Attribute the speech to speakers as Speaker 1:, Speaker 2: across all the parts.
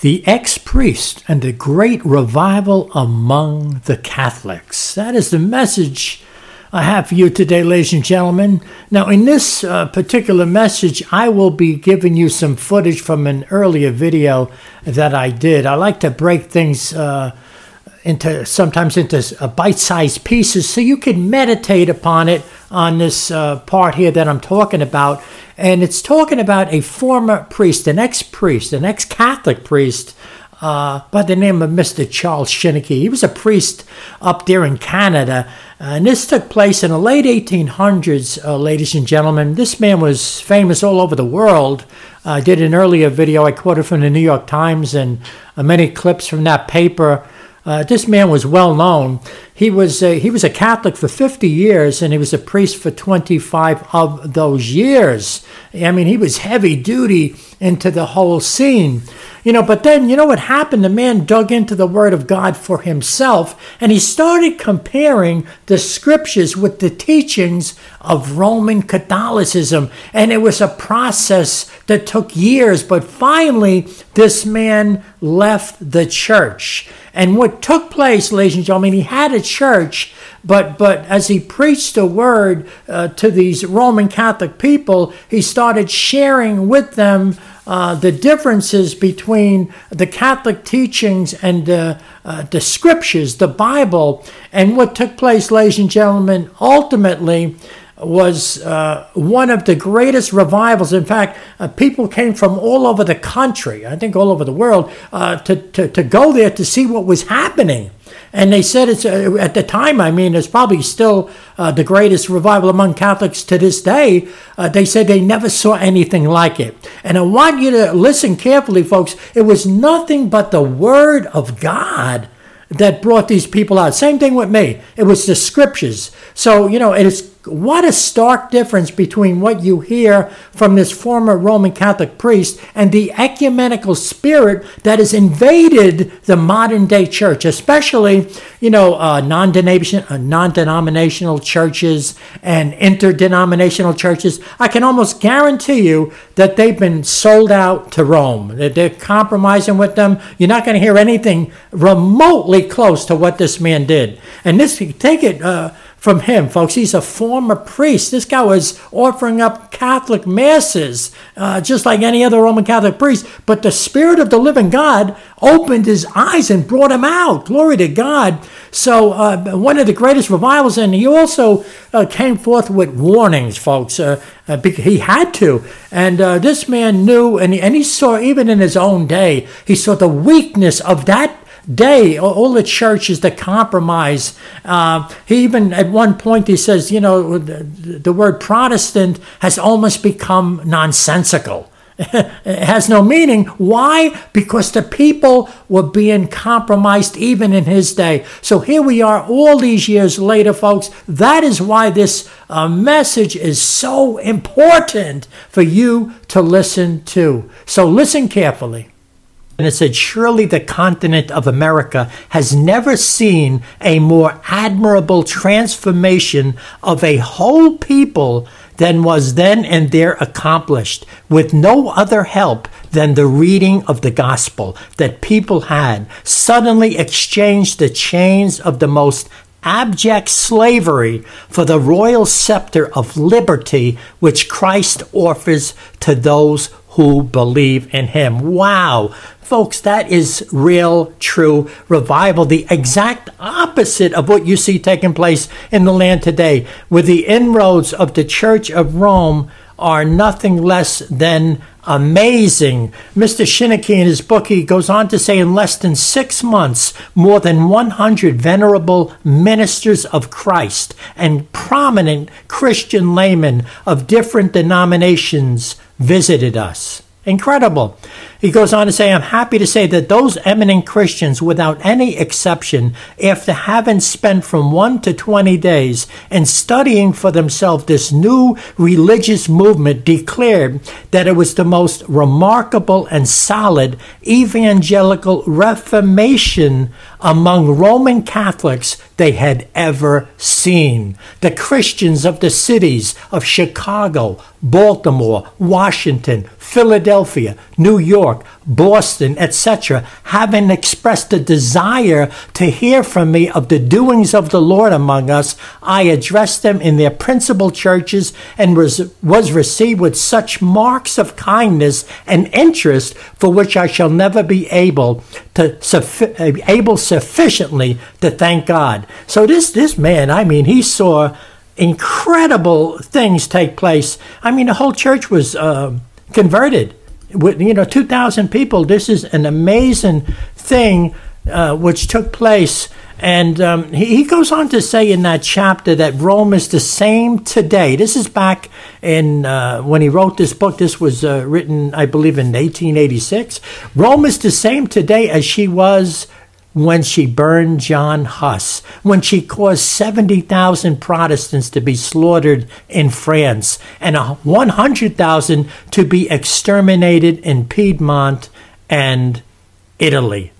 Speaker 1: the ex priest and the great revival among the Catholics. That is the message I have for you today, ladies and gentlemen. Now, in this uh, particular message, I will be giving you some footage from an earlier video that I did. I like to break things. Uh, into sometimes into uh, bite-sized pieces so you can meditate upon it on this uh, part here that I'm talking about and it's talking about a former priest, an ex priest, an ex Catholic priest uh, by the name of Mr. Charles Chiniquy. He was a priest up there in Canada, and this took place in the late 1800s, uh, ladies and gentlemen. This man was famous all over the world. I did an earlier video, I quoted from the New York Times, and uh, many clips from that paper. Uh, this man was well known. He was a, he was a Catholic for 50 years, and he was a priest for 25 of those years. I mean, he was heavy duty into the whole scene. You know, but then, you know what happened? The man dug into the Word of God for himself and he started comparing the scriptures with the teachings of Roman Catholicism. And it was a process that took years, but finally, this man left the church. And what took place, ladies and gentlemen, he had a church, but but as he preached the word uh, to these Roman Catholic people, he started sharing with them uh, the differences between the Catholic teachings and uh, the scriptures, the Bible, and what took place, ladies and gentlemen, ultimately was uh, one of the greatest revivals. In fact, uh, people came from all over the country, I think all over the world, uh, to, to, to go there to see what was happening. And they said it's uh, at the time. I mean, it's probably still uh, the greatest revival among Catholics to this day. Uh, they said they never saw anything like it. And I want you to listen carefully, folks. It was nothing but the Word of God that brought these people out. Same thing with me. It was the Scriptures. So you know, it is what a stark difference between what you hear from this former Roman Catholic priest and the ecumenical spirit that has invaded the modern day church, especially, you know, uh, non-denominational, uh, churches and interdenominational churches. I can almost guarantee you that they've been sold out to Rome. They're, they're compromising with them. You're not going to hear anything remotely close to what this man did. And this, take it. Uh, from him, folks. He's a former priest. This guy was offering up Catholic masses, uh, just like any other Roman Catholic priest. But the Spirit of the living God opened his eyes and brought him out. Glory to God. So, uh, one of the greatest revivals, and he also uh, came forth with warnings, folks. Uh, uh, he had to. And uh, this man knew, and he, and he saw, even in his own day, he saw the weakness of that day, all the churches that compromise. Uh, he even at one point he says, you know, the, the word Protestant has almost become nonsensical. it has no meaning. Why? Because the people were being compromised even in his day. So here we are all these years later, folks. That is why this uh, message is so important for you to listen to. So listen carefully. And it said, Surely the continent of America has never seen a more admirable transformation of a whole people than was then and there accomplished, with no other help than the reading of the gospel that people had suddenly exchanged the chains of the most abject slavery for the royal scepter of liberty which Christ offers to those who believe in him. Wow. Folks, that is real, true revival, the exact opposite of what you see taking place in the land today, where the inroads of the Church of Rome are nothing less than amazing. Mr. Chiniquy, in his book, he goes on to say in less than six months, more than 100 venerable ministers of Christ and prominent Christian laymen of different denominations visited us. Incredible. He goes on to say, I'm happy to say that those eminent Christians, without any exception, after having spent from one to 20 days in studying for themselves this new religious movement, declared that it was the most remarkable and solid evangelical reformation among Roman Catholics they had ever seen. The Christians of the cities of Chicago, Baltimore, Washington, Philadelphia, New York, Boston, etc., having expressed a desire to hear from me of the doings of the Lord among us, I addressed them in their principal churches and was, was received with such marks of kindness and interest for which I shall never be able to suffi- able sufficiently to thank God. So this this man, I mean, he saw incredible things take place. I mean, the whole church was uh, converted. With you know, two thousand people. This is an amazing thing uh, which took place. And um, he, he, goes on to say in that chapter that Rome is the same today. This is back in uh, when he wrote this book. This was uh, written, I believe, in 1886. Rome is the same today as she was when she burned John Huss, when she caused 70,000 Protestants to be slaughtered in France and 100,000 to be exterminated in Piedmont and Italy.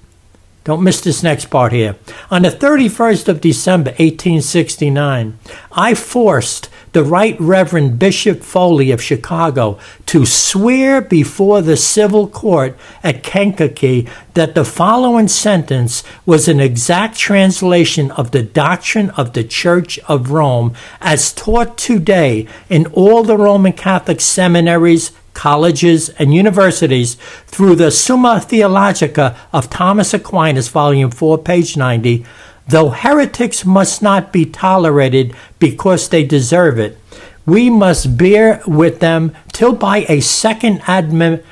Speaker 1: Don't miss this next part here. On the 31st of December, 1869, I forced the Right Reverend Bishop Foley of Chicago to swear before the civil court at Kankakee that the following sentence was an exact translation of the doctrine of the Church of Rome as taught today in all the Roman Catholic seminaries, colleges, and universities through the Summa Theologica of Thomas Aquinas, Volume 4, page 90 Though heretics must not be tolerated because they deserve it, we must bear with them till by a second admon-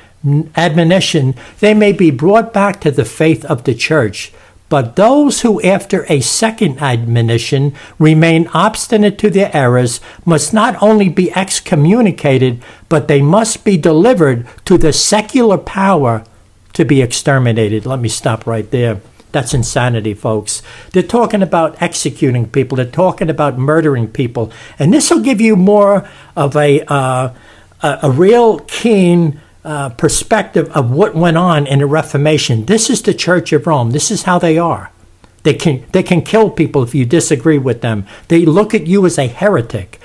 Speaker 1: admonition they may be brought back to the faith of the church. But those who, after a second admonition, remain obstinate to their errors must not only be excommunicated, but they must be delivered to the secular power to be exterminated. Let me stop right there. That's insanity, folks. They're talking about executing people. They're talking about murdering people, and this will give you more of a uh, a, a, real keen uh, perspective of what went on in the Reformation. This is the Church of Rome. This is how they are. They can they can kill people if you disagree with them. They look at you as a heretic.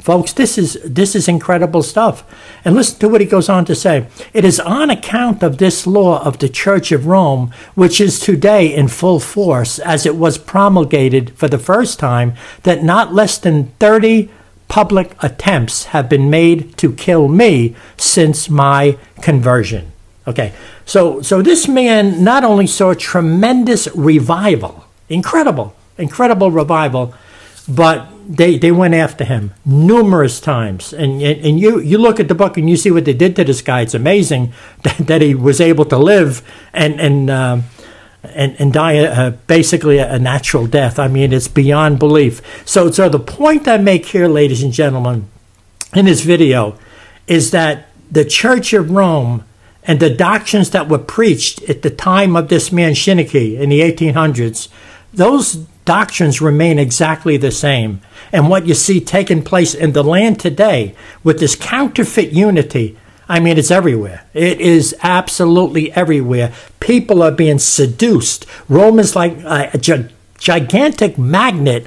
Speaker 1: Folks, this is this is incredible stuff. And listen to what he goes on to say. It is on account of this law of the Church of Rome, which is today in full force as it was promulgated for the first time, that not less than 30 public attempts have been made to kill me since my conversion. Okay. So so this man not only saw tremendous revival, incredible, incredible revival, but they, they went after him numerous times. And, and, and you, you look at the book and you see what they did to this guy. It's amazing that, that he was able to live and, and, uh, and, and die a, basically a, a natural death. I mean, it's beyond belief. So, so the point I make here, ladies and gentlemen, in this video is that the Church of Rome and the doctrines that were preached at the time of this man Chiniquy in the 1800s, those doctrines remain exactly the same. And what you see taking place in the land today with this counterfeit unity, I mean, it's everywhere. It is absolutely everywhere. People are being seduced. Rome is like a, a gigantic magnet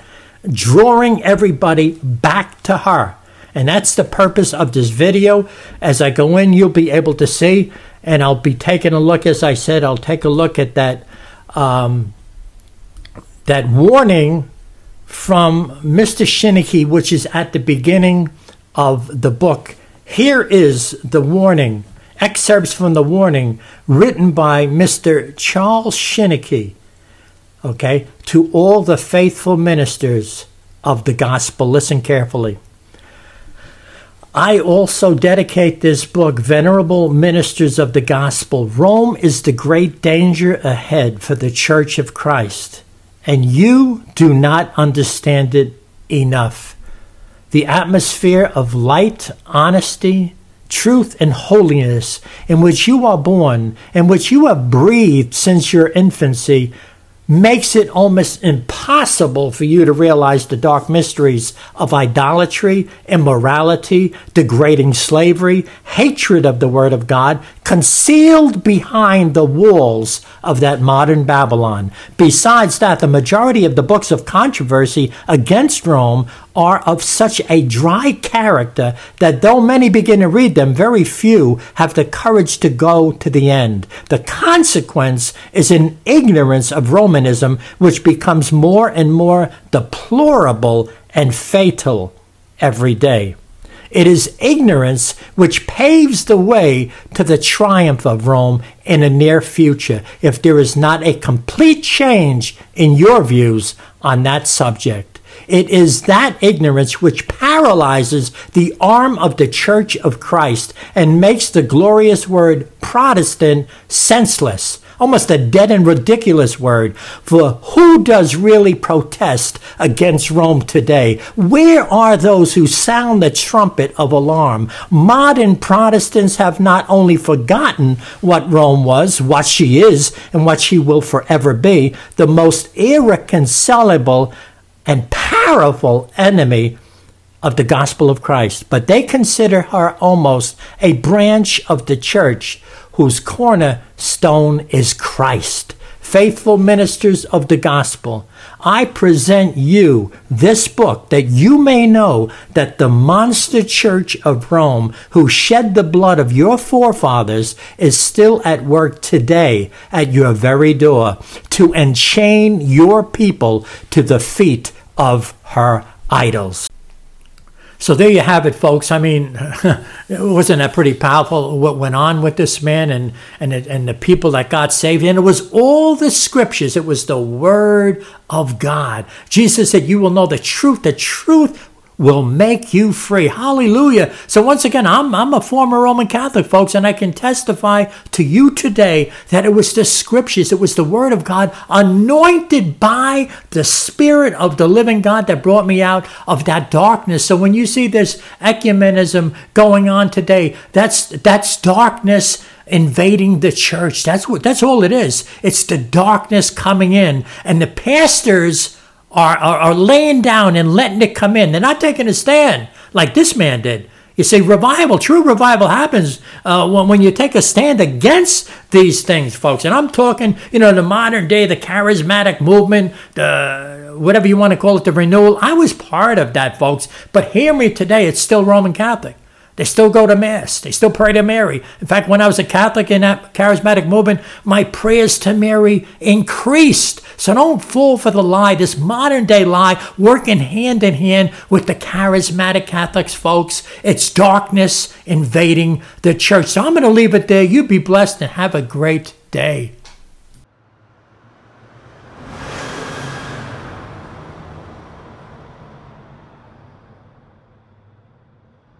Speaker 1: drawing everybody back to her. And that's the purpose of this video. As I go in, you'll be able to see, and I'll be taking a look, as I said, I'll take a look at that um, that warning from Mr. Chiniquy, which is at the beginning of the book. Here is the warning, excerpts from the warning written by Mr. Charles Chiniquy, okay, to all the faithful ministers of the gospel. Listen carefully. I also dedicate this book, Venerable Ministers of the Gospel. Rome is the great danger ahead for the Church of Christ and you do not understand it enough. The atmosphere of light, honesty, truth, and holiness in which you are born, in which you have breathed since your infancy, makes it almost impossible for you to realize the dark mysteries of idolatry, immorality, degrading slavery, hatred of the Word of God, concealed behind the walls of that modern Babylon. Besides that, the majority of the books of controversy against Rome are of such a dry character that though many begin to read them, very few have the courage to go to the end. The consequence is an ignorance of Romanism which becomes more and more deplorable and fatal every day. It is ignorance which paves the way to the triumph of Rome in the near future if there is not a complete change in your views on that subject. It is that ignorance which paralyzes the arm of the Church of Christ and makes the glorious word Protestant senseless almost a dead and ridiculous word. For who does really protest against Rome today? Where are those who sound the trumpet of alarm? Modern Protestants have not only forgotten what Rome was, what she is, and what she will forever be, the most irreconcilable and powerful enemy of the gospel of Christ, but they consider her almost a branch of the church whose cornerstone is Christ. Faithful ministers of the gospel, I present you this book that you may know that the monster church of Rome, who shed the blood of your forefathers, is still at work today at your very door to enchain your people to the feet of her idols. So there you have it, folks. I mean, wasn't that pretty powerful what went on with this man and, and, and the people that got saved? And it was all the scriptures, it was the word of God. Jesus said, You will know the truth. The truth will make you free. Hallelujah. So, once again, I'm, I'm a former Roman Catholic, folks, and I can testify to you today that it was the scriptures, it was the Word of God, anointed by the Spirit of the living God that brought me out of that darkness. So, when you see this ecumenism going on today, that's, that's darkness invading the church. That's what that's all it is. It's the darkness coming in. And the pastors are, are, are laying down and letting it come in. They're not taking a stand like this man did. You see, revival, true revival happens uh, when, when you take a stand against these things, folks. And I'm talking, you know, the modern day, the charismatic movement, the whatever you want to call it, the renewal. I was part of that, folks. But hear me today, it's still Roman Catholic. They still go to Mass. They still pray to Mary. In fact, when I was a Catholic in that charismatic movement, my prayers to Mary increased. So don't fall for the lie, this modern day lie, working hand in hand with the charismatic Catholics, folks. It's darkness invading the church. So I'm going to leave it there. You be blessed and have a great day.